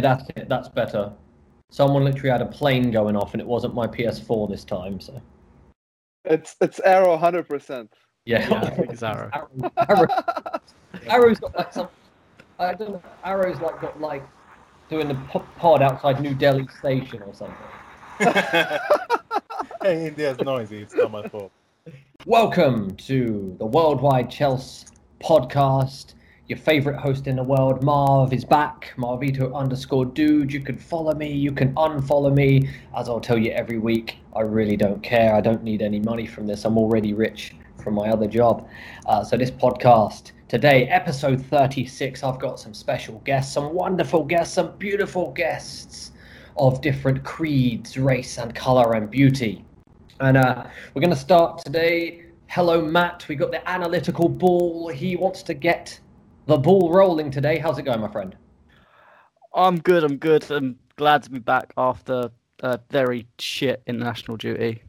that's it. That's better. Someone literally had a plane going off, and it wasn't my PS4 this time. So It's it's Arrow hundred percent. yeah, Yeah, I think it's Arrow. Arrow, Arrow, Arrow's got like some. I don't know. Arrow's like got like doing the pod outside New Delhi station or something. hey, India's noisy. It's not my fault. Welcome to the Worldwide Chelsea podcast. Your favorite host in the world, Marv, is back. Marvito underscore dude. You can follow me, you can unfollow me. As I'll tell you every week, I really don't care. I don't need any money from this. I'm already rich from my other job. Uh, so, this podcast today, episode 36, I've got some special guests, some wonderful guests, some beautiful guests of different creeds, race, and color and beauty. And uh, we're going to start today. Hello, Matt. We got the analytical ball. He wants to get the ball rolling today. How's it going, my friend? I'm good. I'm good. I'm glad to be back after a very shit international duty.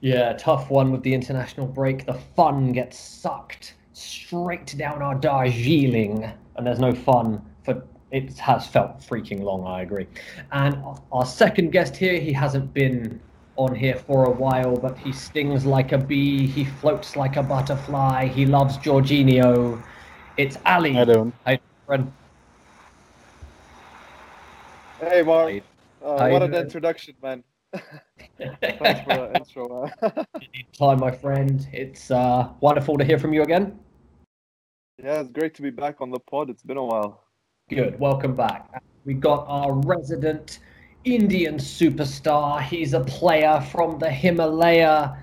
Yeah, tough one with the international break. The fun gets sucked straight down our Darjeeling, and there's no fun for. It has felt freaking long. I agree. And our second guest here, he hasn't been on here for a while, but he stings like a bee. He floats like a butterfly. He loves Jorginho. It's Ali. I don't. Hi, friend. Hey Mark, Hi. uh, How you what an doing? introduction, man. Thanks for the intro, man. Hi, my friend. It's uh, wonderful to hear from you again. yeah, it's great to be back on the pod. It's been a while. Good. Welcome back. We got our resident Indian superstar. He's a player from the Himalaya.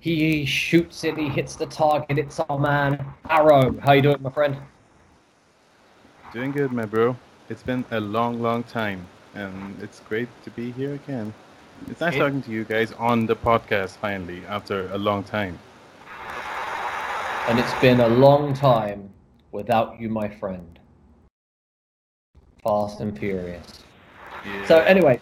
He shoots it. He hits the target. It's our man Arrow. How you doing, my friend? Doing good, my bro. It's been a long, long time, and it's great to be here again. It's nice It- talking to you guys on the podcast finally after a long time. And it's been a long time without you, my friend. Fast and Furious. So anyway,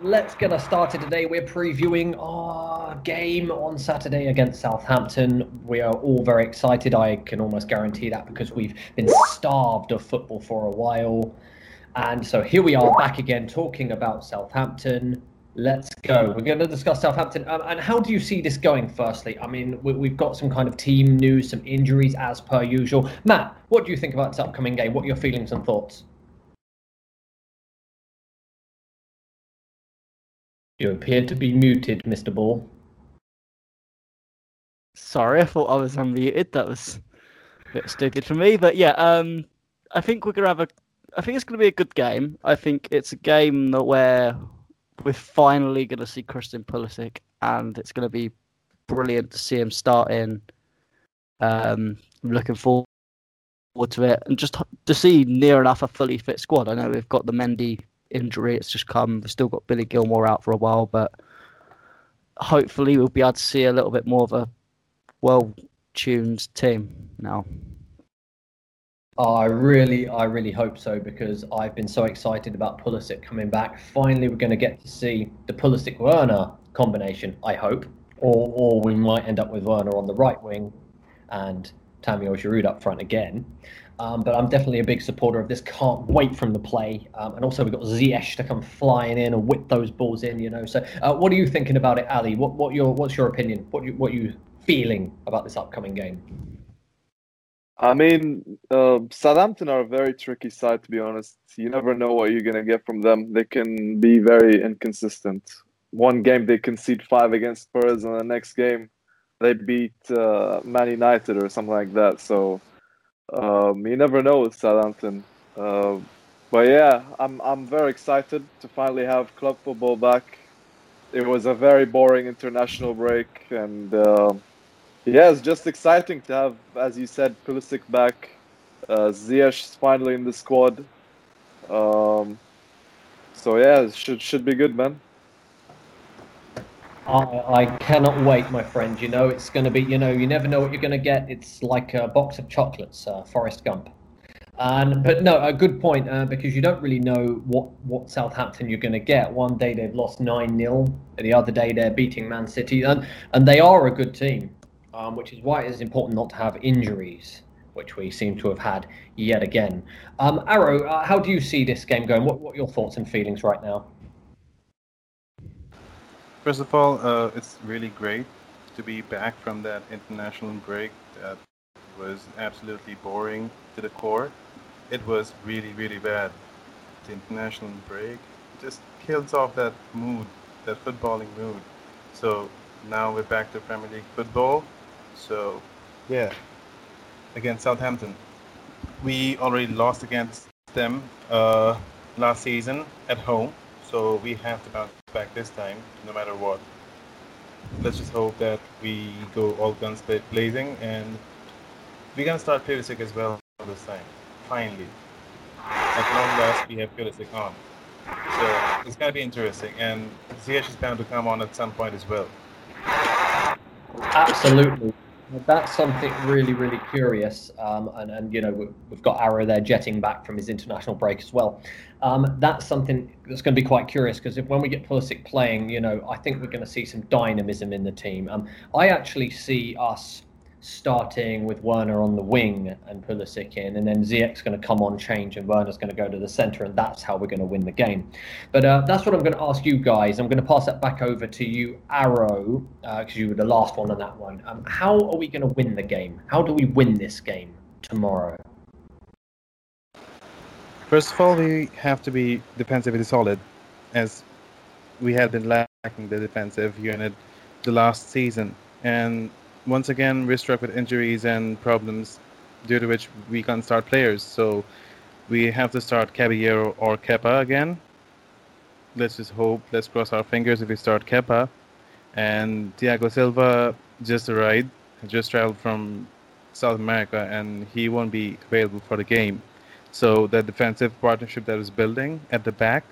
let's get us started today. We're previewing our game on Saturday against Southampton. We are all very excited. I can almost guarantee that because we've been starved of football for a while. And so here we are back again talking about Southampton. Let's go. We're going to discuss Southampton. Um, and how do you see this going, firstly? I mean, we, we've got some kind of team news, some injuries as per usual. Matt, what do you think about this upcoming game? What are your feelings and thoughts? You appear to be muted, Mr. Ball. Sorry, I thought I was unmuted. That was a bit stupid for me. But yeah, um, I think we're gonna have a. I think it's gonna be a good game. I think it's a game that where we're finally gonna see Christian Pulisic, and it's gonna be brilliant to see him start in. Um, I'm looking forward to it, and just to see near enough a fully fit squad. I know we've got the Mendy injury; it's just come. We've still got Billy Gilmour out for a while, but hopefully we'll be able to see a little bit more of a well-tuned team now. I really, I really hope so because I've been so excited about Pulisic coming back. Finally, we're going to get to see the Pulisic Werner combination. I hope, or or we might end up with Werner on the right wing, and Tamio Giroud up front again. Um, but I'm definitely a big supporter of this. Can't wait from the play, um, and also we've got Ziyech to come flying in and whip those balls in. You know. So, uh, what are you thinking about it, Ali? What what your what's your opinion? What you what you feeling about this upcoming game? I mean, uh, Southampton are a very tricky side, to be honest. You never know what you're gonna get from them. They can be very inconsistent. One game they concede five against Spurs, and the next game they beat uh, Man United or something like that. So um, you never know with Southampton. Uh, but yeah, I'm I'm very excited to finally have club football back. It was a very boring international break, and. Uh, yeah, it's just exciting to have, as you said, Pulisic back. Uh, Ziyech finally in the squad. Um, so yeah, it should should be good, man. I, I cannot wait, my friend. You know, it's going to be, you know, you never know what you're going to get. It's like a box of chocolates, uh, Forrest Gump. And but no, a good point uh, because you don't really know what what Southampton you're going to get. One day they've lost nine 0 the other day they're beating Man City, and and they are a good team, um, which is why it is important not to have injuries. which we seem to have had yet again. Um, Arrow, uh, how do you see this game going? What, what are your thoughts and feelings right now? First of all, uh, it's really great to be back from that international break that was absolutely boring to the core. It was really, really bad. The international break just kills off that mood, that footballing mood. So now we're back to Premier League football. So, yeah, against Southampton. We already lost against them uh, last season at home, so we have to bounce back this time, no matter what. Let's just hope that we go all guns blazing, and we're gonna start Pulisic as well this time. Finally, at long last, we have Pulisic on, so it's gonna be interesting. And Ziyech is bound to come on at some point as well. Absolutely. That's something really, really curious. Um, and, and, you know, we've got Arrow there jetting back from his international break as well. Um, that's something that's going to be quite curious because if when we get Pulisic playing, you know, I think we're going to see some dynamism in the team. Um, I actually see us starting with Werner on the wing and Pulisic in, and then Ziyech's going to come on change and Werner's going to go to the centre, and that's how we're going to win the game. But uh, that's what I'm going to ask you guys. I'm going to pass that back over to you, Arrow, because uh, you were the last one on that one. Um, how are we going to win the game? How do we win this game tomorrow? First of all, we have to be defensively solid, as we have been lacking the defensive unit the last season. And once again we're struck with injuries and problems due to which we can't start players. So we have to start Caballero or Kepa again. Let's just hope, let's cross our fingers if we start Kepa. And Thiago Silva just arrived, just traveled from South America, and he won't be available for the game. So the defensive partnership that was building at the back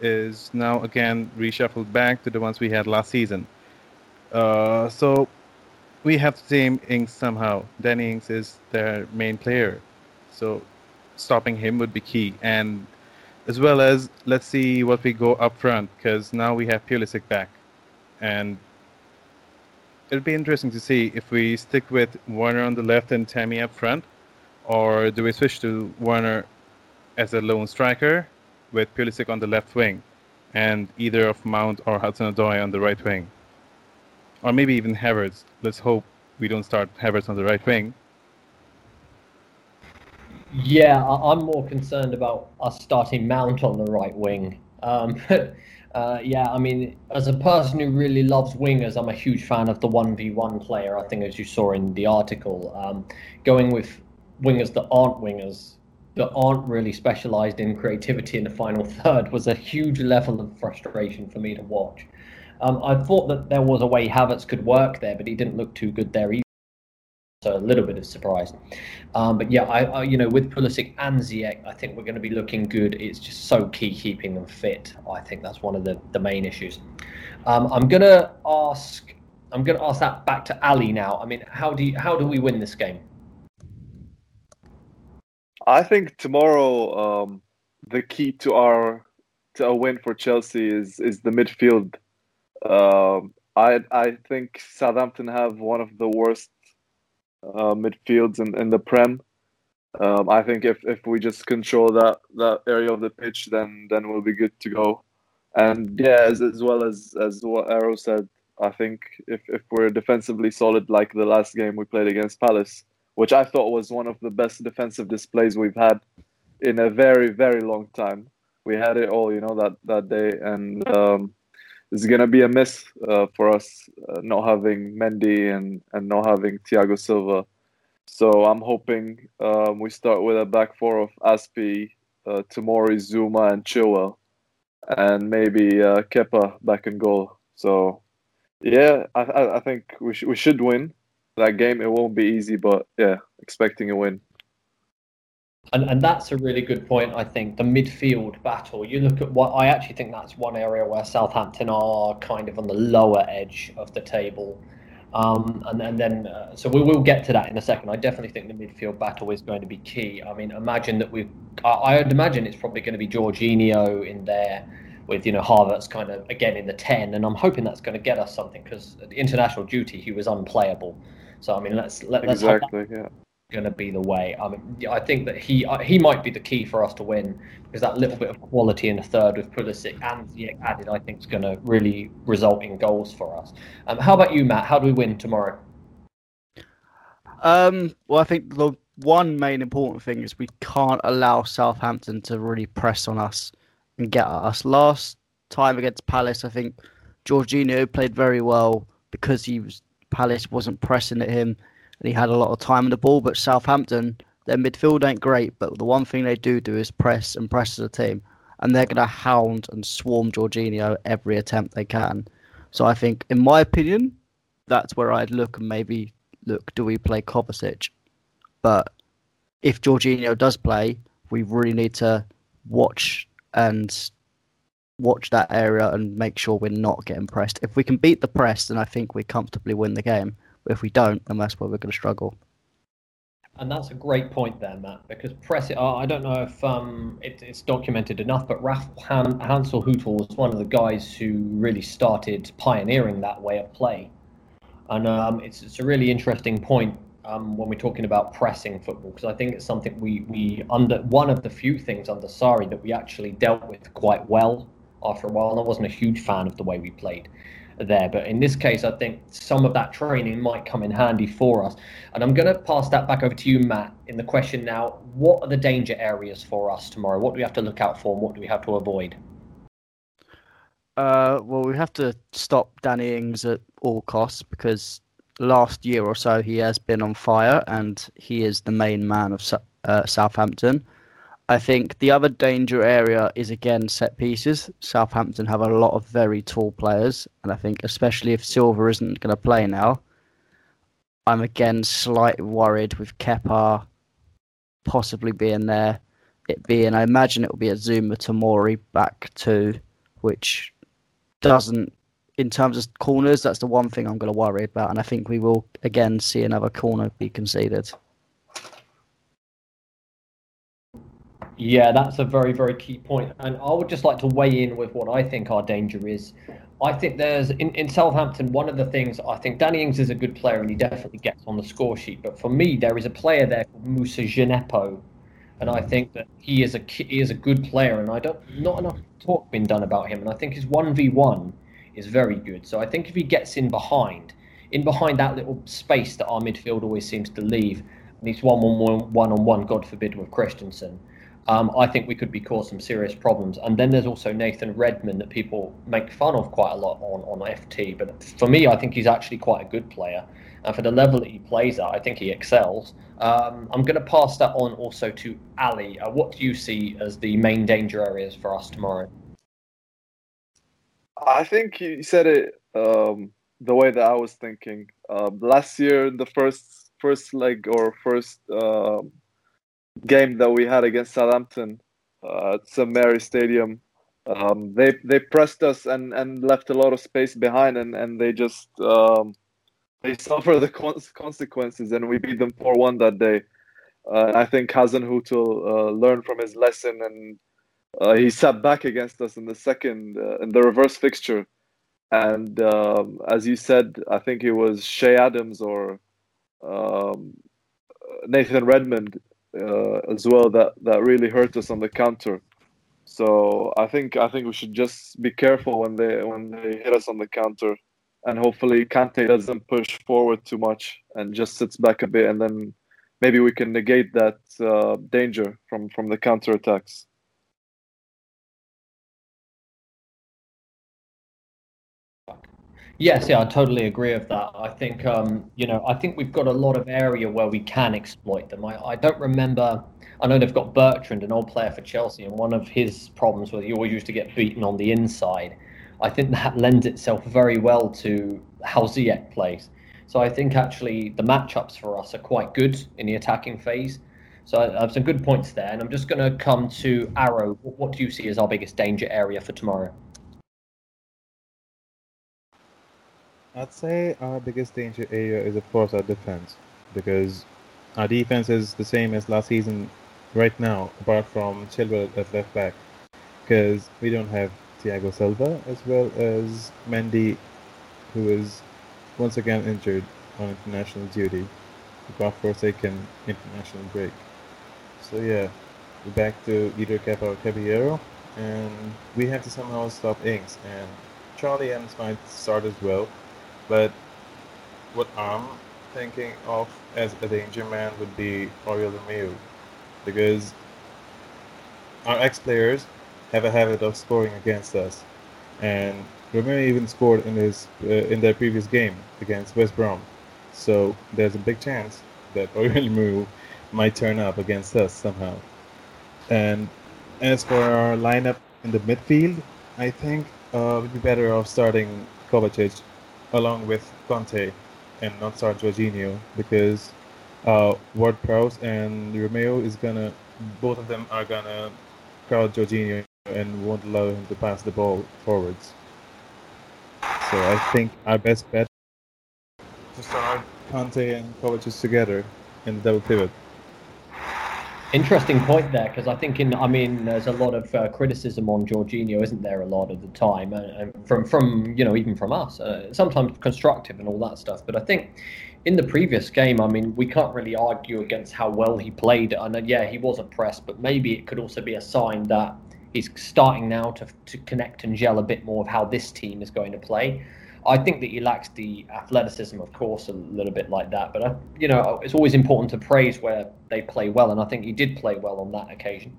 is now again reshuffled back to the ones we had last season. Uh, so we have to tame Ings somehow. Danny Ings is their main player, so stopping him would be key. And as well as let's see what we go up front because now we have Pulisic back, and it'll be interesting to see if we stick with Werner on the left and Tammy up front, or do we switch to Werner as a lone striker with Pulisic on the left wing, and either of Mount or Hudson-Odoi on the right wing or maybe even Havertz. Let's hope we don't start Havertz on the right wing. Yeah, I'm more concerned about us starting Mount on the right wing. Um, uh, yeah, I mean, as a person who really loves wingers, I'm a huge fan of the 1v1 player, I think, as you saw in the article. Um, going with wingers that aren't wingers, that aren't really specialised in creativity in the final third, was a huge level of frustration for me to watch. Um, I thought that there was a way Havertz could work there, but he didn't look too good there either. So a little bit of surprise. Um, but yeah, I, I, you know with Pulisic and Ziyech, I think we're going to be looking good. It's just so key keeping them fit. I think that's one of the, the main issues. Um, I'm going to ask. I'm going to ask that back to Ali now. I mean, how do you, how do we win this game? I think tomorrow um, the key to our to a win for Chelsea is is the midfield um, I I think Southampton have one of the worst uh, midfields in, in the Prem. Um, I think if, if we just control that, that area of the pitch, then then we'll be good to go. And yeah, as, as well as as what Arrow said, I think if, if we're defensively solid like the last game we played against Palace, which I thought was one of the best defensive displays we've had in a very very long time. We had it all, you know, that that day, and um, it's gonna be a miss uh, for us uh, not having Mendy and and not having Thiago Silva. So I'm hoping um, we start with a back four of Aspi, uh, Tomori, Zouma, and Chilwell, and maybe uh, Kepa back in goal. So yeah, I I think we sh- we should win that game. It won't be easy, but yeah, expecting a win. And, and that's a really good point, I think. The midfield battle. You look at what I actually think that's one area where Southampton are kind of on the lower edge of the table. Um, and, and then, uh, so we will get to that in a second. I definitely think the midfield battle is going to be key. I mean, imagine that we've, I, would imagine it's probably going to be Jorginho in there with, you know, Havertz kind of again in the 10. And I'm hoping that's going to get us something because international duty, he was unplayable. So, I mean, let's, let, let's exactly, yeah going to be the way. I mean, I think that he uh, he might be the key for us to win because that little bit of quality in the third with Pulisic and Ziyech added, I think, is going to really result in goals for us. Um, how about you, Matt? How do we win tomorrow? Um, well, I think the one main important thing is we can't allow Southampton to really press on us and get at us. Last time against Palace, I think Jorginho played very well because he was Palace wasn't pressing at him and he had a lot of time on the ball. But Southampton, their midfield ain't great, but the one thing they do do is press and press as a team, and they're going to hound and swarm Jorginho every attempt they can. So I think, in my opinion, that's where I'd look and maybe look, do we play Kovacic? But if Jorginho does play, we really need to watch and watch that area and make sure we're not getting pressed. If we can beat the press, then I think we comfortably win the game. If we don't, then that's where we're going to struggle. And that's a great point there, Matt, because press it. I don't know if um, it, it's documented enough, but Ralph Han, Hasenhüttl was one of the guys who really started pioneering that way of play. And um, it's, it's a really interesting point um, when we're talking about pressing football, because I think it's something we, we under one of the few things under Sarri that we actually dealt with quite well after a while. And I wasn't a huge fan of the way we played there. But in this case, I think some of that training might come in handy for us. And I'm going to pass that back over to you, Matt, in the question now what are the danger areas for us tomorrow? What do we have to look out for and what do we have to avoid? Uh, well, we have to stop Danny Ings at all costs because last year or so he has been on fire and he is the main man of uh, Southampton. I think the other danger area is again set pieces. Southampton have a lot of very tall players, and I think especially if Silva isn't going two play now, I'm again slightly worried with Kepa possibly being there. It being, I imagine it will be a Zouma Tomori back to, which doesn't, in terms of corners, that's the one thing I'm going to worry about, and I think we will again see another corner be conceded. Yeah, that's a very, very key point. And I would just like to weigh in with what I think our danger is. I think there's in, in Southampton, one of the things I think Danny Ings is a good player and he definitely gets on the score sheet. But for me, there is a player there called Moussa Djenepo. And I think that he is a he is a good player, and I don't not enough talk been done about him. And I think his one v one is very good. So I think if he gets in behind, in behind that little space that our midfield always seems to leave, and he's one on one, one on one, God forbid, with Christensen um, I think we could be cause some serious problems. And then there's also Nathan Redmond that people make fun of quite a lot on, on FT. But for me, I think he's actually quite a good player. And for the level that he plays at, I think he excels. Um, I'm going to pass that on also to Ali. Uh, what do you see as the main danger areas for us tomorrow? I think you said it um, the way that I was thinking. Uh, last year, the first first leg or first um, game that we had against Southampton uh, at St Mary Stadium. Um, they they pressed us and, and left a lot of space behind, and, and they just um, they suffer the consequences, and we beat them four one that day. Uh, I think Hasenhüttl uh, learned from his lesson, and uh, he sat back against us in the second uh, in the reverse fixture. And um, as you said, I think it was Che Adams or um, Nathan Redmond uh, as well that that really hurt us on the counter. So I think I think we should just be careful when they when they hit us on the counter, and hopefully Kante doesn't push forward too much and just sits back a bit, and then maybe we can negate that uh, danger from from the counter attacks. Yes, yeah, I totally agree with that. I think, um, you know, I think we've got a lot of area where we can exploit them. I, I don't remember. I know they've got Bertrand, an old player for Chelsea, and one of his problems was he always used to get beaten on the inside. I think that lends itself very well to how Ziyech plays. So I think actually the matchups for us are quite good in the attacking phase. So I have some good points there, and I'm just going to come to Arrow. What do you see as our biggest danger area for tomorrow? I'd say our biggest danger area is, of course, our defense, because our defense is the same as last season right now, apart from Chilwell at left back, because we don't have Thiago Silva as well as Mendy, who is once again injured on international duty. the God-forsaken international break. So yeah, we're back to either Kepa or Caballero, and we have to somehow stop Ings. And Charlie Adams might start as well, but what I'm thinking of as a danger man would be Oriol Romeu, because our ex-players have a habit of scoring against us, and Romeu even scored in his uh, in their previous game against West Brom. So there's a big chance that Oriol Romeu might turn up against us somehow. And as for our lineup in the midfield, I think uh, we'd be better off starting Kovacic along with Kante and not start Jorginho because uh, Ward Prowse and Romeu is gonna both of them are gonna crowd Jorginho and won't allow him to pass the ball forwards. So I think our best bet to start Kante and Kovacic together in the double pivot. Interesting point there, because I think in I mean there's a lot of uh, criticism on Jorginho, isn't there? A lot of the time, from from you know even from us, uh, sometimes constructive and all that stuff. But I think in the previous game, I mean, we can't really argue against how well he played. And uh, yeah, he was oppressed, but maybe it could also be a sign that he's starting now to to connect and gel a bit more of how this team is going to play. I think that he lacks the athleticism, of course, a little bit like that. But, uh, you know, it's always important to praise where they play well. And I think he did play well on that occasion.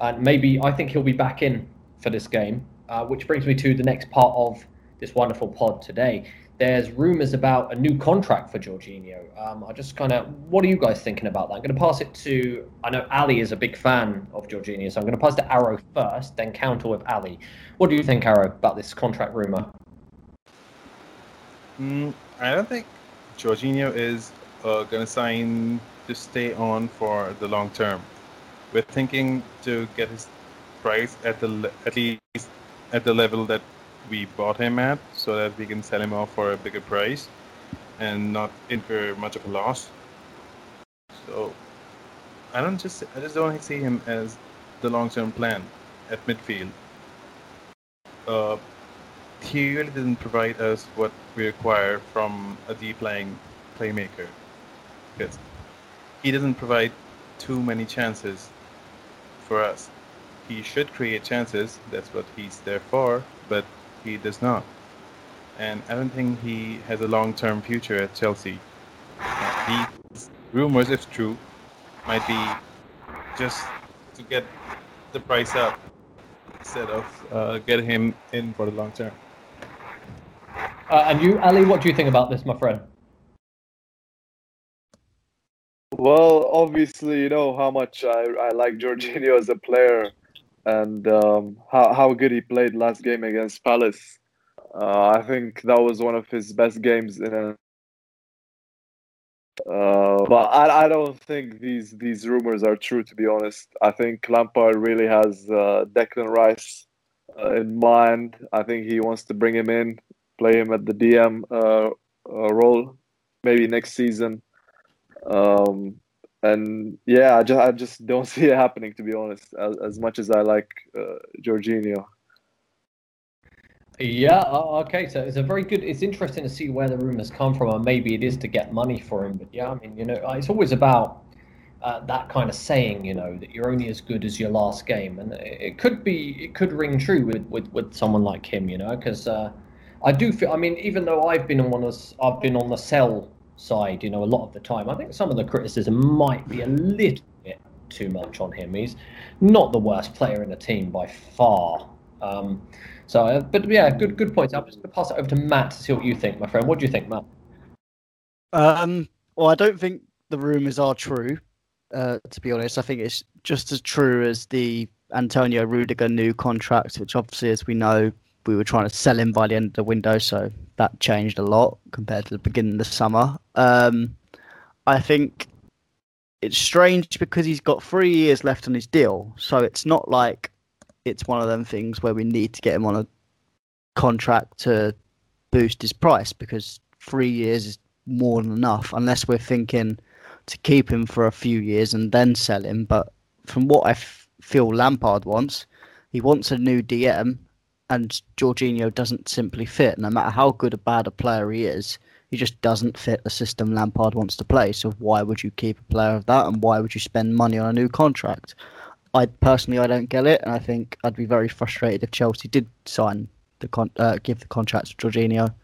And maybe I think he'll be back in for this game, uh, which brings me to the next part of this wonderful pod today. There's rumours about a new contract for Jorginho. Um, I just kind of, what are you guys thinking about that? I'm going to pass it to, I know Ali is a big fan of Jorginho, so I'm going to pass to Arrow first, then counter with Ali. What do you think, Arrow, about this contract rumour? Mm, I don't think Jorginho is uh, going to sign to stay on for the long term. We're thinking to get his price at the at least at the level that we bought him at, so that we can sell him off for a bigger price and not incur much of a loss. So I don't just I just don't see him as the long term plan at midfield. Uh, he really didn't provide us what we require from a deep lying playmaker. Because he doesn't provide too many chances for us. He should create chances, that's what he's there for, but he does not. And I don't think he has a long term future at Chelsea. These rumors, if true, might be just to get the price up instead of uh, getting him in for the long term. Uh, and you, Ali, what do you think about this, my friend? Well, obviously, you know how much I, I like Jorginho as a player and um, how, how good he played last game against Palace. Uh, I think that was one of his best games in a. Uh, but I, I don't think these these rumors are true. To be honest, I think Lampard really has uh, Declan Rice uh, in mind. I think he wants to bring him in, play him at the DM uh, uh, role, maybe next season. Um, and yeah, I just I just don't see it happening to be honest. As, as much as I like uh, Jorginho. Yeah. Okay. So it's a very good. It's interesting to see where the rumors come from, and maybe it is to get money for him. But yeah, I mean, you know, it's always about uh, that kind of saying, you know, that you're only as good as your last game, and it could be, it could ring true with with, with someone like him, you know, because uh, I do feel. I mean, even though I've been on one I've been on the sell side, you know, a lot of the time. I think some of the criticism might be a little bit too much on him. He's not the worst player in the team by far. Um, so, uh, but yeah, good good points. I'm just going to pass it over to Matt to see what you think, my friend. What do you think, Matt? Um, well, I don't think the rumours are true. Uh, to be honest, I think it's just as true as the Antonio Rudiger new contract, which obviously, as we know, we were trying to sell him by the end of the window, so that changed a lot compared to the beginning of the summer. Um, I think it's strange because he's got three years left on his deal, so it's not like it's one of them things where we need to get him on a contract to boost his price because three years is more than enough, unless we're thinking to keep him for a few years and then sell him. But from what I f- feel Lampard wants, he wants a new DM and Jorginho doesn't simply fit. No matter how good or bad a player he is, he just doesn't fit the system Lampard wants to play. So why would you keep a player of that, and why would you spend money on a new contract? I personally I don't get it, and I think I'd be very frustrated if Chelsea did sign the con- uh, give the contract to Jorginho.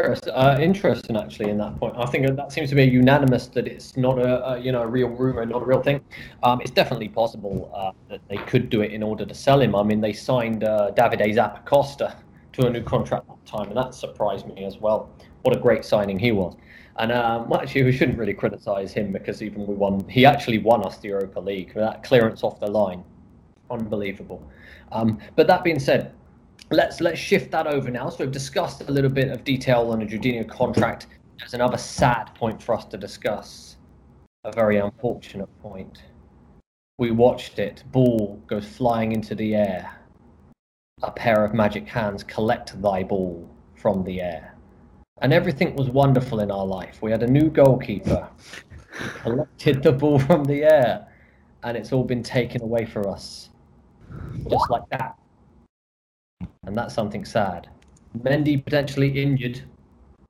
Uh, interesting, actually, in that point. I think that seems to be unanimous that it's not a, a you know a real rumor, not a real thing. Um, it's definitely possible uh, that they could do it in order to sell him. I mean, they signed uh, Davide Zappacosta to a new contract that time, and that surprised me as well. What a great signing he was. And um, actually, we shouldn't really criticise him because even we won, he actually won us the Europa League. That clearance off the line, unbelievable. Um, but that being said, let's let's shift that over now. So we've discussed a little bit of detail on a Jorginho contract. There's another sad point for us to discuss. A very unfortunate point. We watched it. Ball goes flying into the air. A pair of magic hands collect thy ball from the air. And everything was wonderful in our life. We had a new goalkeeper. Collected the ball from the air. And it's all been taken away for us. Just like that and that's something sad. Mendy potentially injured.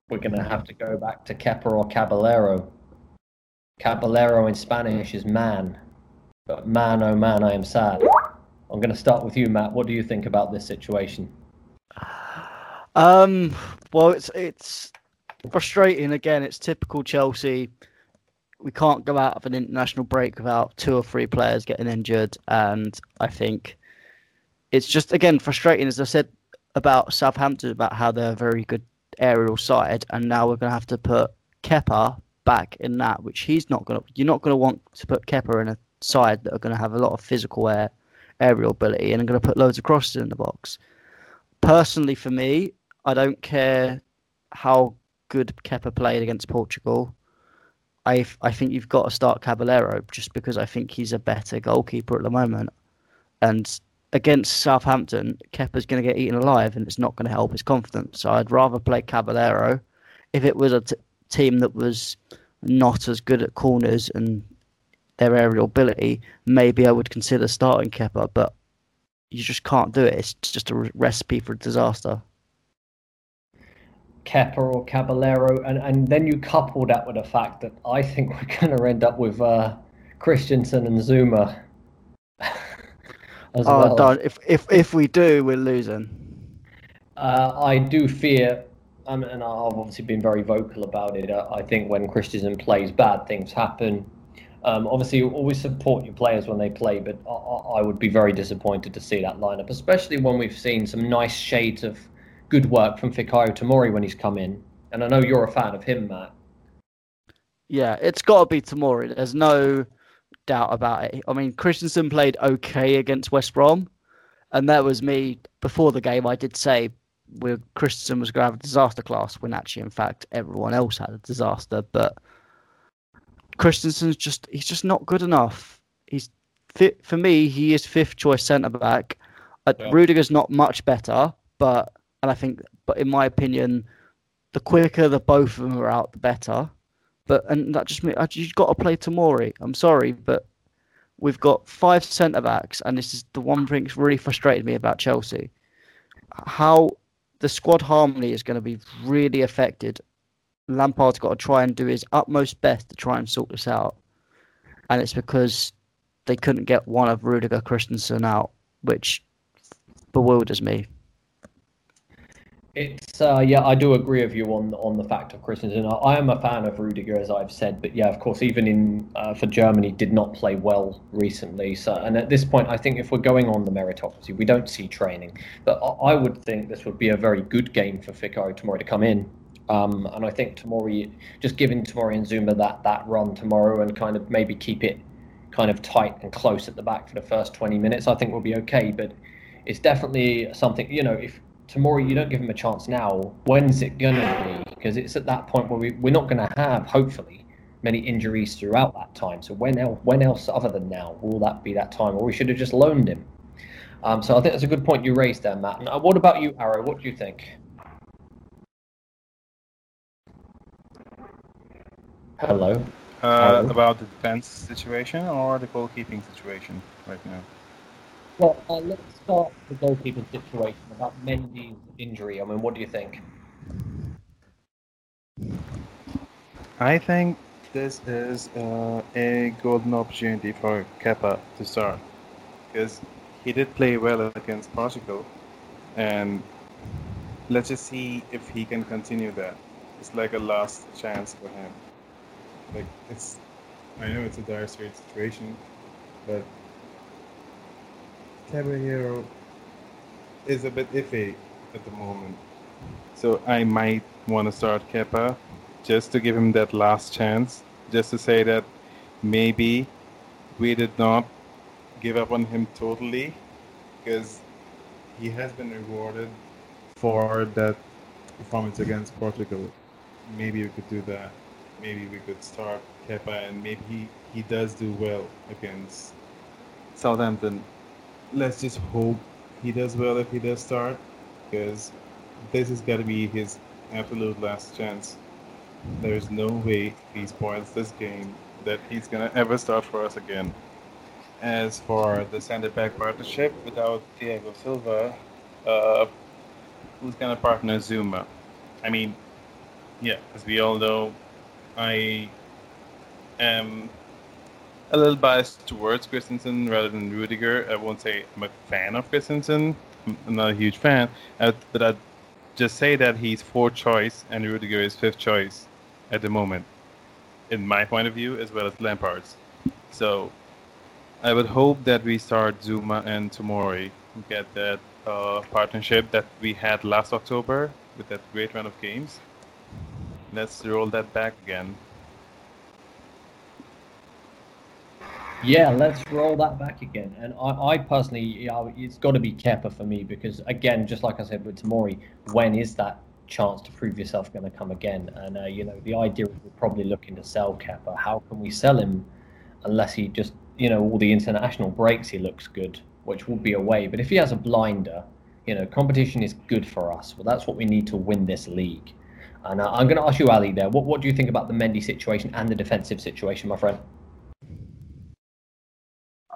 We're going to have to go back to Kepa or Caballero. Caballero in Spanish is man, but man, oh man, I am sad. I'm going to start with you, Matt. What do you think about this situation? Um, well, it's it's frustrating. Again, it's typical Chelsea. We can't go out of an international break without two or three players getting injured, and I think it's just again frustrating, as I said about Southampton, about how they're a very good aerial side, and now we're going to have to put Kepa back in that, which he's not going to. You're not going to want to put Kepa in a side that are going to have a lot of physical air, aerial ability, and are going to put loads of crosses in the box. Personally, for me, I don't care how good Kepa played against Portugal. I I think you've got to start Caballero just because I think he's a better goalkeeper at the moment, and against Southampton, Kepa's going to get eaten alive, and it's not going to help his confidence. So I'd rather play Caballero. If it was a t- team that was not as good at corners and their aerial ability, maybe I would consider starting Kepa, but you just can't do it. It's just a recipe for disaster. Kepa or Caballero, and, and then you couple that with the fact that I think we're going to end up with uh, Christensen and Zouma as oh, well. Darn. If if if we do, we're losing. Uh, I do fear, um, and I've obviously been very vocal about it. Uh, I think when Christensen plays, bad things happen. Um, obviously, you always support your players when they play, but I, I, would be very disappointed to see that lineup, especially when we've seen some nice shades of good work from Fikayo Tomori when he's come in. And I know you're a fan of him, Matt. Yeah, it's got to be Tomori. There's no doubt about it. I mean, Christensen played okay against West Brom, and that was me before the game. I did say we Christensen was going to have a disaster class when actually, in fact, everyone else had a disaster. But Christensen's just he's just not good enough. He's fit for me. He is fifth choice centre back. Uh, yeah. Rudiger's not much better, but and I think, but in my opinion, the quicker the both of them are out, the better. But and that just means you've got to play Tomori. I'm sorry, but we've got five centre backs, and this is the one thing that's really frustrated me about Chelsea. How the squad harmony is going to be really affected. Lampard's got to try and do his utmost best to try and sort this out, and it's because they couldn't get one of Rudiger Christensen out, which bewilders me. It's uh, yeah, I do agree with you on on the fact of Christensen. I, I am a fan of Rudiger, as I've said, but yeah, of course, even in uh, for Germany, did not play well recently. So, and at this point, I think if we're going on the meritocracy, we don't see training. But I, I would think this would be a very good game for Fikayo Tomori to come in. Um, and I think Tomori, just giving Tomori and Zouma that that run tomorrow, and kind of maybe keep it kind of tight and close at the back for the first 20 minutes, I think will be okay. But it's definitely something you know if Tomori, you don't give him a chance now. When's it gonna be? Because it's at that point where we, we're not gonna have, hopefully, many injuries throughout that time. So when else, when else other than now will that be that time? Or we should have just loaned him. Um, so I think that's a good point you raised there, Matt. And what about you, Arrow? What do you think? Hello. Uh, about the defense situation or the goalkeeping situation right now? Well, uh, let's start the goalkeeper situation about Mendy's injury. I mean, what do you think? I think this is uh, a golden opportunity for Kepa to start because he did play well against Portugal, and let's just see if he can continue that. It's like a last chance for him. Like it's, I know it's a dire situation, but Caballero is a bit iffy at the moment. So I might want to start Kepa just to give him that last chance, just to say that maybe we did not give up on him totally because he has been rewarded for that performance against Portugal. Maybe we could do that. Maybe we could start Kepa and maybe he, he does do well against Southampton. Let's just hope he does well if he does start because this got to be his absolute last chance. There's no way he spoils this game that he's gonna ever start for us again. As for the center back partnership, without Thiago Silva, uh, who's gonna partner Zouma? I mean, yeah, as we all know, I am a little biased towards Christensen rather than Rudiger. I won't say I'm a fan of Christensen. I'm not a huge fan, uh, but I'd just say that he's fourth choice and Rudiger is fifth choice at the moment, in my point of view, as well as Lampard's. So I would hope that we start Zouma and Tomori, get that uh, partnership that we had last October with that great run of games. Let's roll that back again. Yeah, let's roll that back again. And I, I personally, you know, it's got to be Kepa for me because, again, just like I said with Tomori, when is that chance to prove yourself going to come again? And, uh, you know, the idea is we're probably looking to sell Kepa. How can we sell him unless he just, you know, all the international breaks, he looks good, which will be away. But if he has a blinder, you know, competition is good for us. Well, that's what we need to win this league. And uh, I'm going to ask you, Ali, there. What, what do you think about the Mendy situation and the defensive situation, my friend?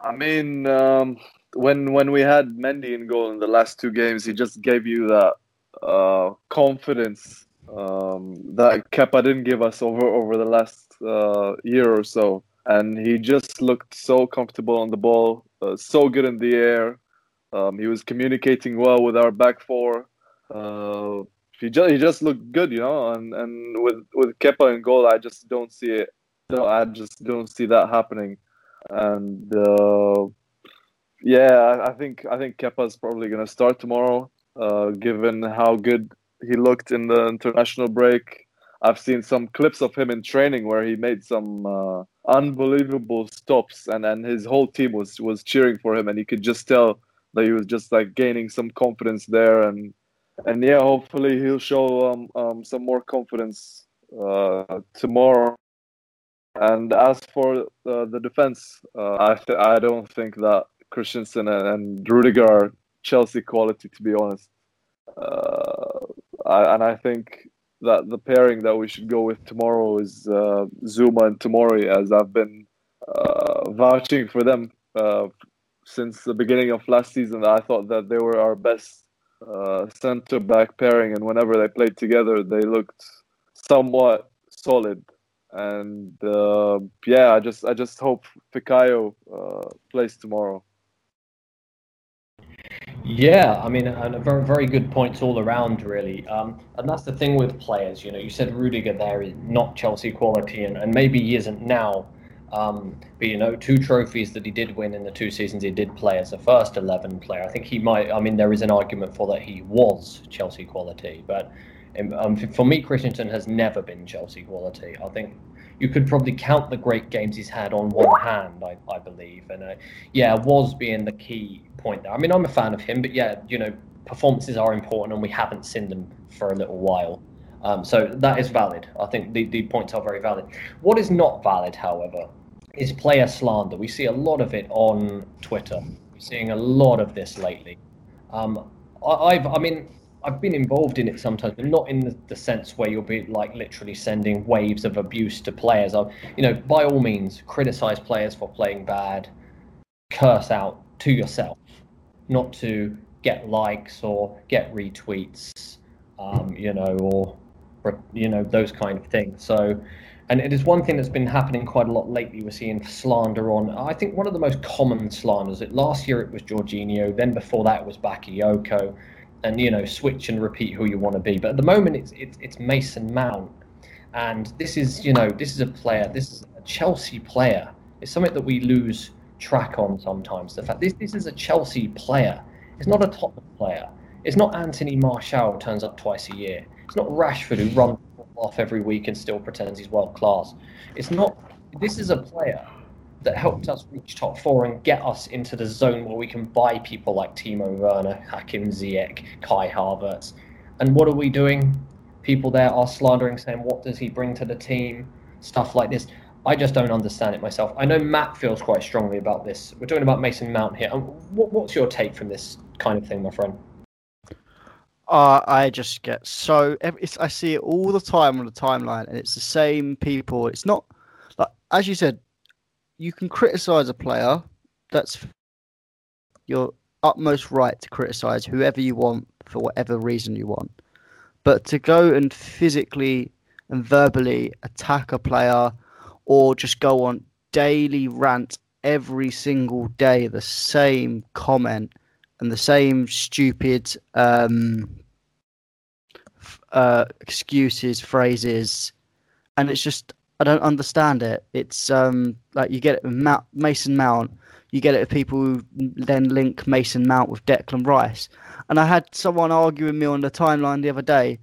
I mean, um, when when we had Mendy in goal in the last two games, he just gave you that uh, confidence um, that Kepa didn't give us over over the last uh, year or so, and he just looked so comfortable on the ball, uh, so good in the air. Um, he was communicating well with our back four. Uh, he just he just looked good, you know. And and with with Kepa in goal, I just don't see it. No, I just don't see that happening and uh, yeah, I, think I think Kepa's probably going to start tomorrow, uh, given how good he looked in the international break. I've seen some clips of him in training where he made some uh, unbelievable stops, and, and his whole team was was cheering for him, and you could just tell that he was just like gaining some confidence there, and and yeah, hopefully he'll show um, um some more confidence uh, tomorrow and as for uh, the defense, uh, I th- I don't think that Christensen and, and Rudiger are Chelsea quality, to be honest. Uh, I, and I think that the pairing that we should go with tomorrow is uh, Zouma and Tomori, as I've been uh, vouching for them uh, since the beginning of last season. I thought that they were our best centre back pairing, and whenever they played together, they looked somewhat solid and uh, yeah, I just I just hope Fikayo uh, plays tomorrow. Yeah, I mean, very very good points all around, really. Um, and that's the thing with players. You know, you said Rudiger there is not Chelsea quality, and, and maybe he isn't now. Um, but you know, two trophies that he did win in the two seasons he did play as a first eleven player. I think he might. I mean, there is an argument for that he was Chelsea quality, but um, for me, Christensen has never been Chelsea quality. I think you could probably count the great games he's had on one hand, I, I believe. And uh, yeah, was being the key point there. I mean, I'm a fan of him, but yeah, you know, performances are important, and we haven't seen them for a little while. Um, so that is valid. I think the, the points are very valid. What is not valid, however, is player slander. We see a lot of it on Twitter. We're seeing a lot of this lately. Um, I, I've, I mean, I've been involved in it sometimes, but not in the, the, sense where you'll be like literally sending waves of abuse to players. I, you know, by all means, criticize players for playing bad, curse out to yourself, not to get likes or get retweets, um, you know, or you know those kind of things. So, And it is one thing that's been happening quite a lot lately. We're seeing slander on. I think one of the most common slanders. It last year it was Jorginho. Then before that it was Bakayoko, and you know switch and repeat who you want to be. But at the moment it's it's, it's Mason Mount, and this is you know this is a player. This is a Chelsea player. It's something that we lose track on sometimes. The fact this this is a Chelsea player. It's not a Tottenham player. It's not Anthony Martial who turns up twice a year. It's not Rashford who runs off every week and still pretends he's world class. It's not. This is a player that helped us reach top four and get us into the zone where we can buy people like Timo Werner, Hakim Ziyech, Kai Havertz. And what are we doing? People there are slandering, saying, "What does he bring to the team?" Stuff like this. I just don't understand it myself. I know Matt feels quite strongly about this. We're talking about Mason Mount here. What, what's your take from this kind of thing, my friend? Uh, I just get so I see it all the time on the timeline, and it's the same people. It's not like as you said, you can criticize a player. That's your utmost right to criticize whoever you want for whatever reason you want. But to go and physically and verbally attack a player, or just go on daily rant every single day, the same comment and the same stupid um, uh, excuses, phrases, and it's just I don't understand it. It's um, like you get it with Mason Mount, you get it with people who then link Mason Mount with Declan Rice, and I had someone arguing with me on the timeline the other day.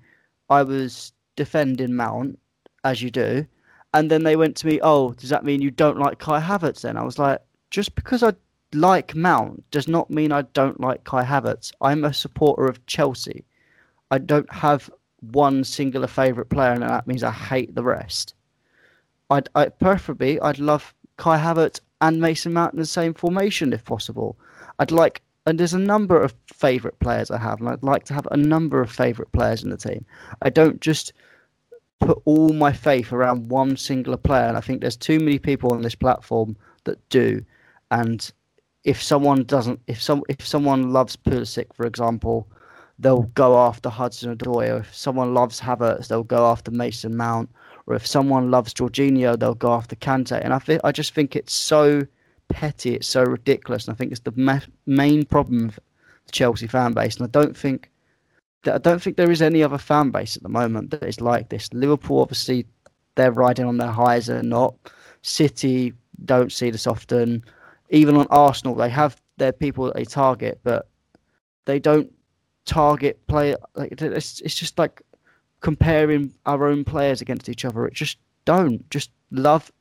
I was defending Mount, as you do, and then they went to me, "Oh, does that mean you don't like Kai Havertz?" Then I was like, "Just because I like Mount does not mean I don't like Kai Havertz. I'm a supporter of Chelsea. I don't have one singular favourite player, and that means I hate the rest. I'd I, preferably I'd love Kai Havertz and Mason Mount in the same formation if possible. I'd like and there's a number of favourite players I have, and I'd like to have a number of favourite players in the team. I don't just put all my faith around one singular player, and I think there's too many people on this platform that do. And if someone doesn't, if some, if someone loves Pulisic, for example, they'll go after Hudson Odoi. If someone loves Havertz, they'll go after Mason Mount. Or if someone loves Jorginho, they'll go after Kante. And I think I just think it's so petty, it's so ridiculous. And I think it's the ma- main problem of the Chelsea fan base. And I don't think that I don't think there is any other fan base at the moment that is like this. Liverpool, obviously, they're riding on their highs and not. City don't see this often. Even on Arsenal, they have their people that they target, but they don't target play. Like it's, it's just like comparing our own players against each other. It just don't. Just love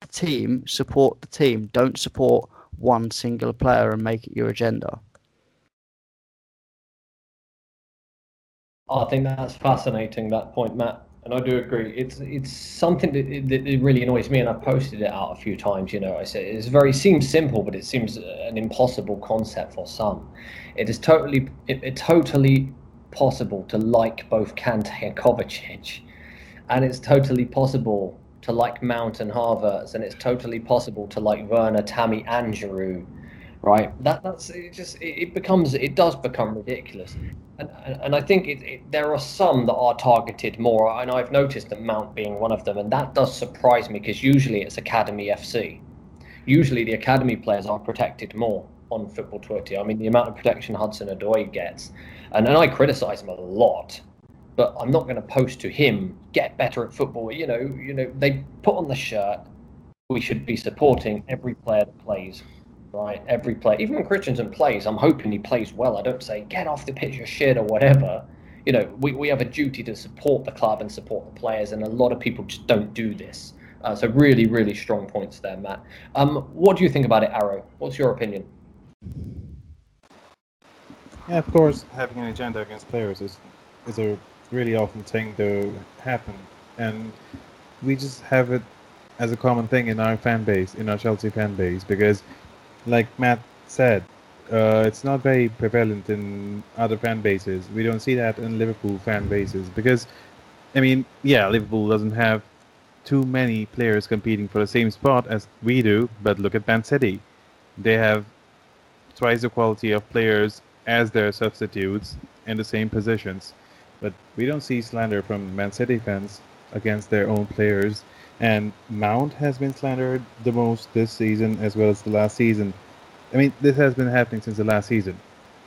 the team, support the team. Don't support one singular player and make it your agenda. I think that's fascinating. That point, Matt and I do agree. It's it's something that, that really annoys me, and I've posted it out a few times. You know, I say it's very seems simple, but it seems an impossible concept for some. It is totally it, it totally possible to like both Kante and Kovacic, and it's totally possible to like Mount and Havertz, and it's totally possible to like Werner, Tammy, and Giroud right? That that's it just it, it, becomes it does become ridiculous, and and, and I think it, it, there are some that are targeted more, and I've noticed that Mount being one of them, and that does surprise me because usually it's Academy FC. Usually the academy players are protected more on football Twitter. I mean the amount of protection Hudson Odoi gets, and, and I criticise him a lot. But I'm not going to post to him get better at football. You know, you know they put on the shirt. We should be supporting every player that plays right? Every player. even when Christensen plays, I'm hoping he plays well. I don't say get off the pitch, you shit or whatever. You know, we, we have a duty to support the club and support the players, and a lot of people just don't do this. Uh, so really, really strong points there, Matt. Um, what do you think about it, Arrow? What's your opinion? Yeah, of course, having an agenda against players is is a really often thing to happen, and we just have it as a common thing in our fan base, in our Chelsea fan base, because like Matt said, uh, it's not very prevalent in other fan bases. We don't see that in Liverpool fan bases because, I mean, yeah, Liverpool doesn't have too many players competing for the same spot as we do. But look at Man City; they have twice the quality of players as their substitutes in the same positions. But we don't see slander from Man City fans against their own players. And Mount has been slandered the most this season as well as the last season. I mean, this has been happening since the last season.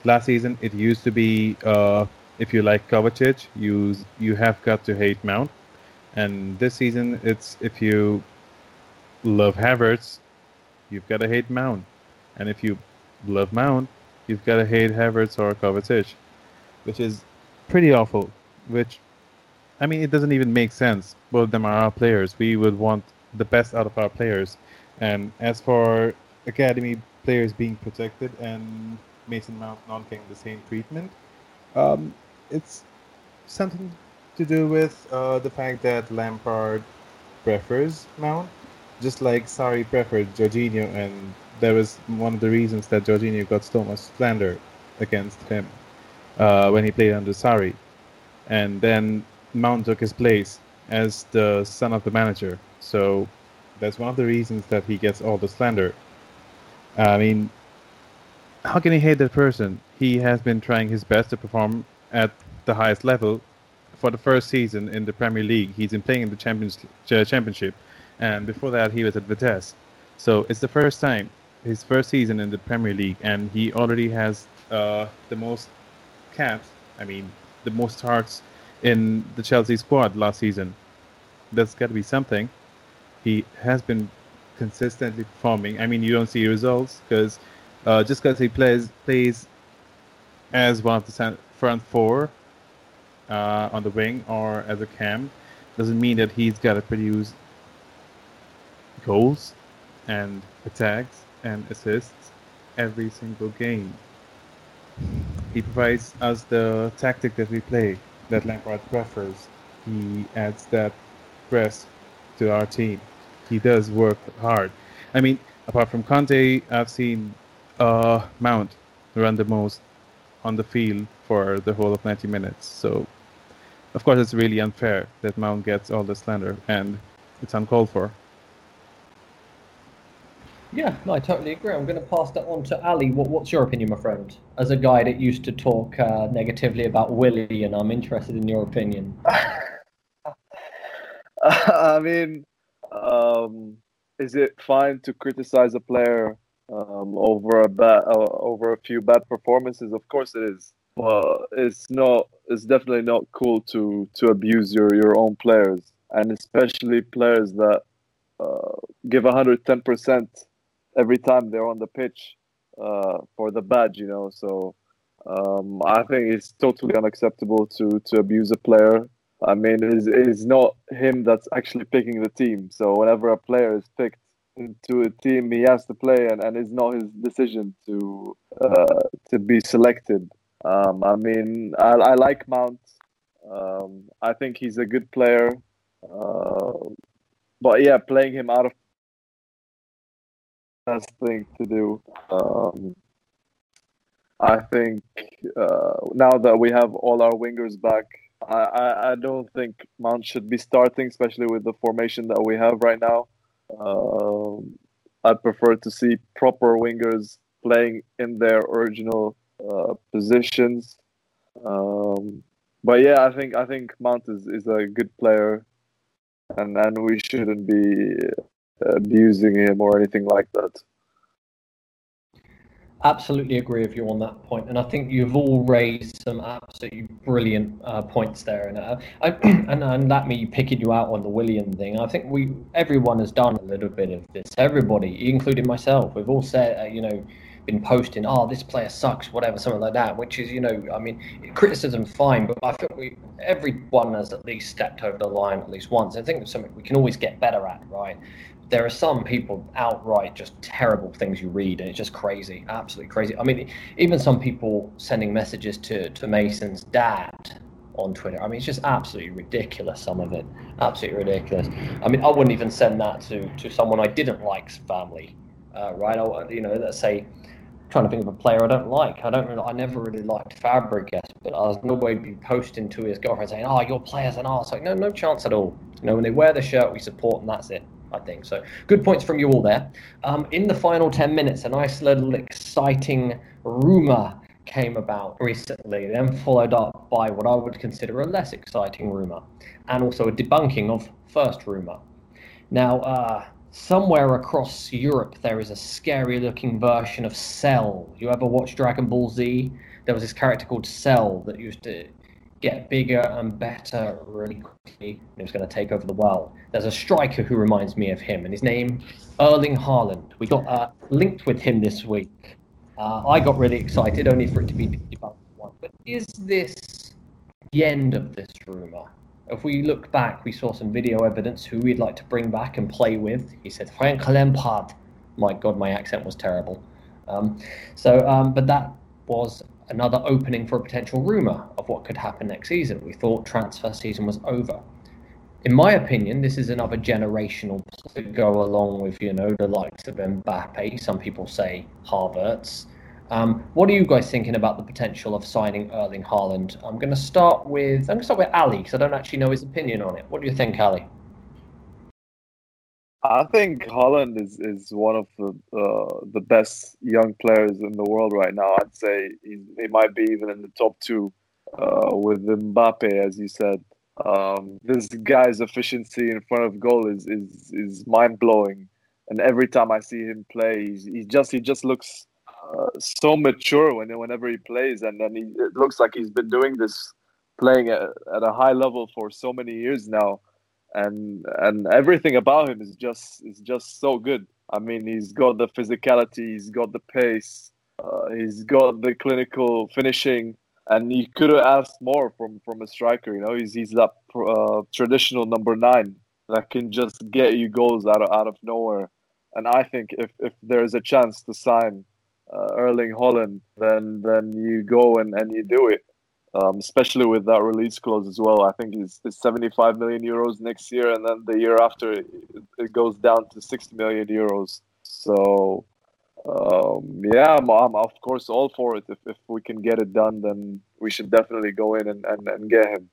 Last season, it used to be uh, if you like Kovacic, you you have got to hate Mount. And this season, it's if you love Havertz, you've got to hate Mount. And if you love Mount, you've got to hate Havertz or Kovacic, which is pretty awful. Which, I mean, it doesn't even make sense. Both of them are our players. We would want the best out of our players. And as for academy players being protected and Mason Mount not getting the same treatment, um, it's something to do with uh, the fact that Lampard prefers Mount, just like Sarri preferred Jorginho, and that was one of the reasons that Jorginho got so much slander against him uh, when he played under Sarri. And then Mount took his place as the son of the manager. So that's one of the reasons that he gets all the slander. I mean, how can he hate that person? He has been trying his best to perform at the highest level for the first season in the Premier League. He's been playing in the champions, championship, and before that he was at Vitesse. So it's the first time, his first season in the Premier League, and he already has uh, the most caps. I mean, the most starts in the Chelsea squad last season. That's got to be something. He has been consistently performing. I mean, you don't see results because uh, just because he plays plays as one of the front four uh, on the wing or as a cam doesn't mean that he's got to produce goals and attacks and assists every single game. He provides us the tactic that we play that Lampard prefers. He adds that press to our team. He does work hard. I mean, apart from Kante, I've seen uh, Mount run the most on the field for the whole of 90 minutes. So, of course, it's really unfair that Mount gets all the slander, and it's uncalled for. Yeah, no, I totally agree. I'm going to pass that on to Ali. What, what's your opinion, my friend? As a guy that used to talk uh, negatively about Willian, and I'm interested in your opinion. I mean, um, is it fine to criticize a player um, over a bad, uh, over a few bad performances? Of course it is. But it's not. It's definitely not cool to to abuse your your own players, and especially players that uh, give 110 percent every time they're on the pitch uh, for the badge. You know, so um, I think it's totally unacceptable to to abuse a player. I mean, it's, it's not him that's actually picking the team. So whenever a player is picked into a team, he has to play, and, and it's not his decision to uh, to be selected. Um, I mean, I, I like Mount. Um, I think he's a good player. Uh, but yeah, playing him out of best thing to do. Um, I think uh, now that we have all our wingers back, I, I, I, don't think Mount should be starting, especially with the formation that we have right now. Um, I prefer to see proper wingers playing in their original uh, positions. Um, but yeah, I think I think Mount is, is a good player, and and we shouldn't be abusing him or anything like that. Absolutely agree with you on that point, and I think you've all raised some absolutely brilliant uh, points there. And uh, I, and and that me picking you out on the Willian thing. I think we everyone has done a little bit of this. Everybody, including myself, we've all said, uh, you know, been posting, oh, this player sucks, whatever, something like that. Which is, you know, I mean, criticism fine, but I think we everyone has at least stepped over the line at least once. I think it's something we can always get better at, right? There are some people outright just terrible things you read and it's just crazy absolutely crazy i mean even some people sending messages to to mason's dad on twitter i mean it's just absolutely ridiculous some of it absolutely ridiculous i mean i wouldn't even send that to to someone i didn't like's family uh, right I, you know let's say trying to think of a player I don't like. I don't really, I never really liked Fabregas, but I was nobody be posting to his girlfriend saying, "Oh, your player's an arse." Like, no, no chance at all. You know, when they wear the shirt, we support, and that's it. I think. So good points from you all there. Um, in the final 10 minutes, a nice little exciting rumour came about recently, then followed up by what I would consider a less exciting rumor, and also a debunking of first rumor. Now, uh, somewhere across Europe, there is a scary looking version of Cell. You ever watch Dragon Ball Z? There was this character called Cell that used to get bigger and better really quickly. And he was going to take over the world. There's a striker who reminds me of him, and his name Erling Haaland. We got uh, linked with him this week. Uh, I got really excited, only for it to be debunked one. But is this the end of this rumor? If we look back, we saw some video evidence who we'd like to bring back and play with. He said Frank Lampard. My God, my accent was terrible. Um, so, um, but that was another opening for a potential rumour of what could happen next season. We thought transfer season was over. In my opinion, this is another generational to go along with, you know, the likes of Mbappe. Some people say Havertz. Um, what are you guys thinking about the potential of signing Erling Haaland? I'm going to start with I'm going to start with Ali because I don't actually know his opinion on it. What do you think, Ali? I think Haaland is, is one of the uh, the best young players in the world right now. I'd say he, he might be even in the top two uh, with Mbappe, as you said. Um, this guy's efficiency in front of goal is is, is mind blowing, and every time I see him play, he's, he just he just looks uh, so mature when whenever he plays, and then he, it looks like he's been doing this playing at, at a high level for so many years now. And and everything about him is just is just so good. I mean, he's got the physicality, he's got the pace, uh, he's got the clinical finishing, and you could have asked more from from a striker. You know, he's he's that uh, traditional number nine that can just get you goals out of out of nowhere. And I think if if there is a chance to sign uh, Erling Haaland, then then you go and, and you do it um, especially with that release clause as well. I think it's, it's 75 million euros next year, and then the year after it, it goes down to 60 million euros. So, um, yeah, I'm, I'm, of course all for it. If, if we can get it done, then we should definitely go in and, and, and get him.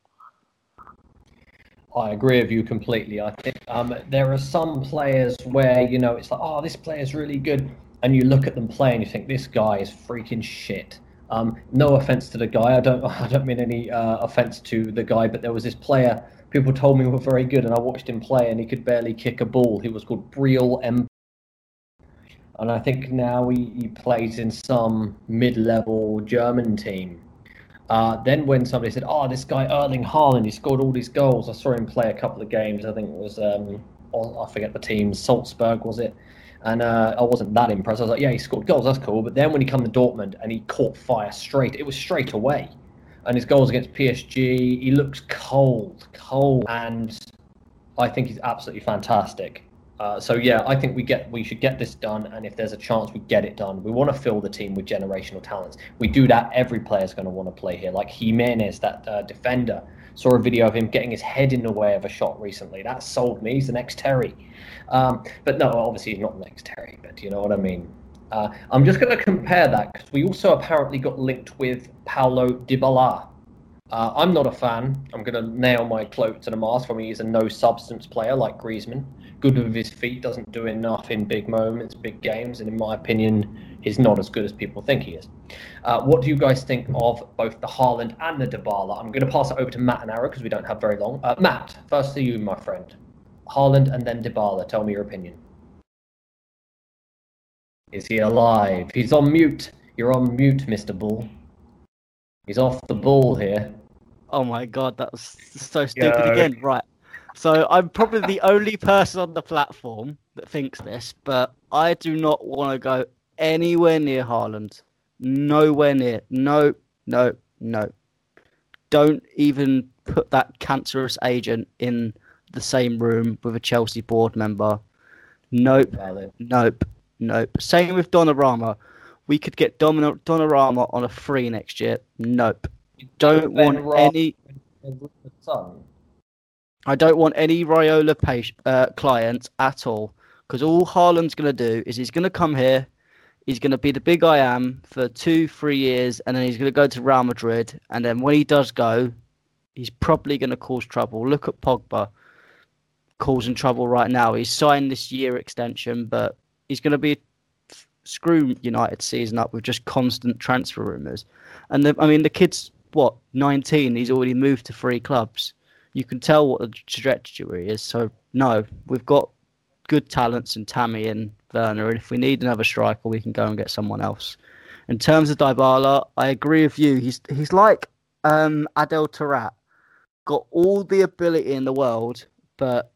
I agree with you completely. I think um, there are some players where you know it's like, oh, this player is really good, and you look at them play and you think this guy is freaking shit um, no offense to the guy. I don't. I don't mean any uh, offense to the guy, but there was this player. People told me were very good, and I watched him play, and he could barely kick a ball. He was called Briel M. And I think now he, he plays in some mid-level German team. Uh, then when somebody said, "Oh, this guy Erling Haaland, he scored all these goals," I saw him play a couple of games. I think it was um, I forget the team, Salzburg was it? And uh, I wasn't that impressed. I was like, yeah, he scored goals, that's cool. But then when he come to Dortmund and he caught fire straight, it was straight away. And his goals against PSG, he looks cold, cold. And I think he's absolutely fantastic. Uh, so yeah, I think we get we should get this done, and if there's a chance, we get it done. We want to fill the team with generational talents. We do that. Every player is going to want to play here. Like Jimenez, that uh, defender, saw a video of him getting his head in the way of a shot recently. That sold me. He's the next Terry. Um, but no, obviously he's not the next Terry, but you know what I mean. Uh, I'm just going to compare that because we also apparently got linked with Paulo Dybala. Uh, I'm not a fan. I'm going to nail my cloak to the mast for me. He's a no substance player like Griezmann. Good with his feet, doesn't do enough in big moments, big games, and in my opinion, he's not as good as people think he is. Uh, what do you guys think of both the Haaland and the Dybala? I'm going to pass it over to Matt and Arrow because we don't have very long. Uh, Matt, first to you, my friend. Haaland and then Dybala. Tell me your opinion. Is he alive? He's on mute. You're on mute, Mr. Bull. He's off the ball here. Oh my god, that was so stupid again. Right. So I'm probably the only person on the platform that thinks this, but I do not want to go anywhere near Haaland. Nowhere near. No, no, no. Don't even put that cancerous agent in the same room with a Chelsea board member. Nope. Valid. Nope. Nope. Same with Donnarumma. We could get Don- Donnarumma on a free next year. Nope. Don't want any. I don't want any Raiola patient, uh, clients at all. Because all Haaland's going to do is he's going to come here, he's going to be the big I am for two, three years, and then he's going to go to Real Madrid. And then when he does go, he's probably going to cause trouble. Look at Pogba causing trouble right now. He's signed this year extension, but he's going to be screw United season up with just constant transfer rumours. And the, I mean, the kid's what 19. He's already moved to three clubs. You can tell what the trajectory is. So no, we've got good talents in Tammy and Werner, and if we need another striker, we can go and get someone else. In terms of Dybala, I agree with you. He's he's like um, Adel Taarabt, got all the ability in the world, but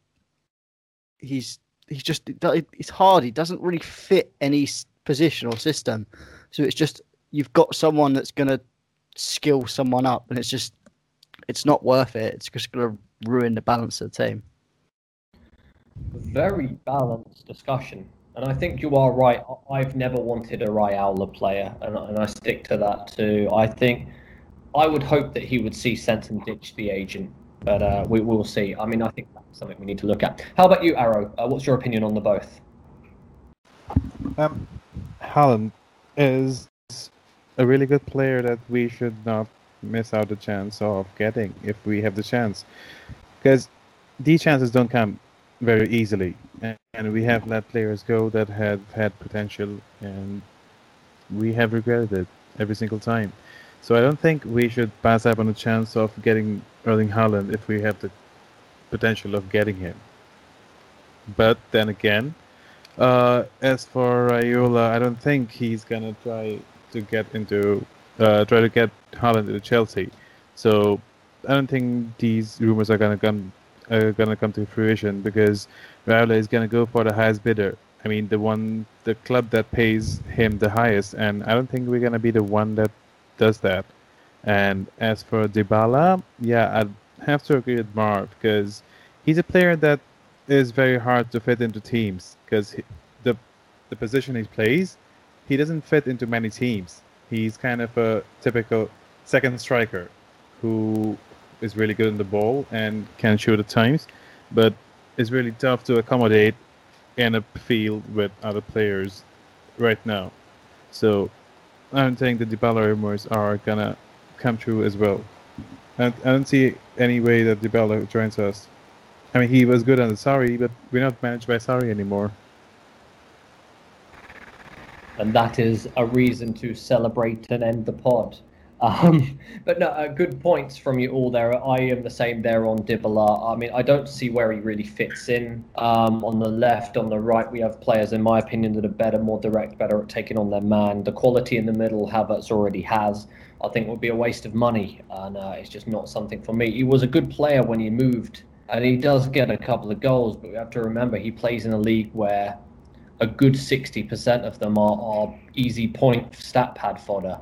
he's he's just it's hard. He doesn't really fit any position or system. So it's just you've got someone that's going to skill someone up, and it's just it's not worth it. It's just going to ruin the balance of the team. Very balanced discussion, and I think you are right. I've never wanted a Raiola player, and, and I stick to that too. I think I would hope that he would see sense and ditch the agent, but uh, we will see. I mean, I think that's something we need to look at. How about you, Arrow? Uh, what's your opinion on the both? Um, Haaland is a really good player that we should not miss out the chance of getting if we have the chance, because these chances don't come very easily, and we have let players go that had had potential, and we have regretted it every single time. So I don't think we should pass up on the chance of getting Erling Haaland if we have the potential of getting him. But then again, uh, as for Raiola, I don't think he's gonna try to get into uh, try to get Haaland into Chelsea. So I don't think these rumors are gonna come are gonna come to fruition because Raiola is gonna go for the highest bidder. I mean, the one, the club that pays him the highest, and I don't think we're gonna be the one that does that. And as for Dybala, yeah, I'd have to agree with Marv because he's a player that is very hard to fit into teams because the the position he plays, he doesn't fit into many teams. He's kind of a typical second striker who is really good in the ball and can shoot at times, but it's really tough to accommodate in a field with other players right now. So I don't think the Dybala rumors are gonna come true as well. I, I don't see any way that Dybala joins us. I mean, he was good under Sarri, but we're not managed by Sarri anymore. And that is a reason to celebrate and end the pod. Um, but no, uh, good points from you all there. I am the same there on Dybala. I mean, I don't see where he really fits in. Um, on the left, on the right, we have players, in my opinion, that are better, more direct, better at taking on their man. The quality in the middle, Havertz already has. I think would be a waste of money, and uh, it's just not something for me. He was a good player when he moved, and he does get a couple of goals, but we have to remember he plays in a league where a good 60% of them are, are easy point stat pad fodder.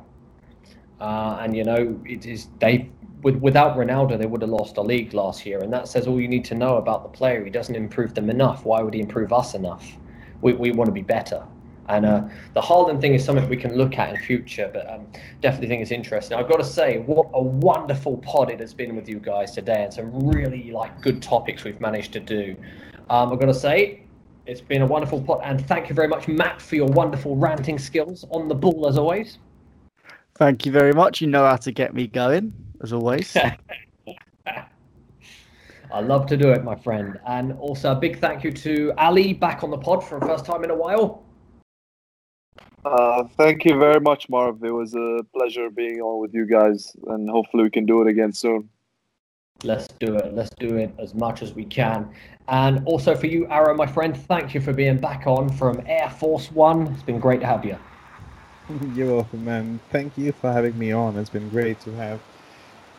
Uh, and you know, it is they with, without Ronaldo, they would have lost a league last year, and that says all you need to know about the player. He doesn't improve them enough. Why would he improve us enough? We, we want to be better. And uh, the Haaland thing is something we can look at in future, but um, definitely think it's interesting. I've got to say, what a wonderful pod it has been with you guys today, and some really like good topics we've managed to do. Um, I've got to say, it's been a wonderful pod, and thank you very much, Matt, for your wonderful ranting skills on the ball as always. Thank you very much. You know how to get me going, as always. I love to do it, my friend. And also a big thank you to Ali back on the pod for the first time in a while. Uh, thank you very much, Marv. It was a pleasure being on with you guys, and hopefully we can do it again soon. Let's do it. Let's do it as much as we can. And also for you, Arrow, my friend, thank you for being back on from Air Force One. It's been great to have you. You're welcome, man. Thank you for having me on. It's been great to have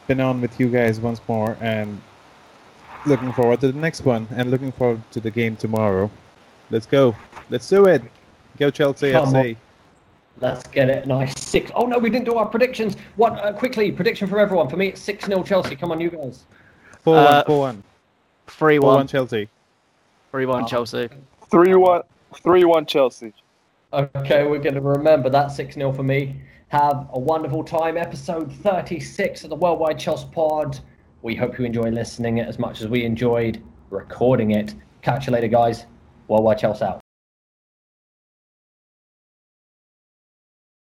been on with you guys once more, and looking forward to the next one, and looking forward to the game tomorrow. Let's go. Let's do it. Go Chelsea Come FC. Let's get it. Nice six. Oh no, we didn't do our predictions. What? Uh, quickly, prediction for everyone. For me, it's six 0 Chelsea. Come on, you guys. 4 Uh, 1, 4 1. 3 4 1 1. Chelsea. 3 1 Oh. Chelsea. 3 1, 3 1 Chelsea. Okay, we're going to remember that 6 0 for me. Have a wonderful time. Episode 36 of the Worldwide Chelsea Pod. We hope you enjoy listening it as much as we enjoyed recording it. Catch you later, guys. Worldwide Chelsea out.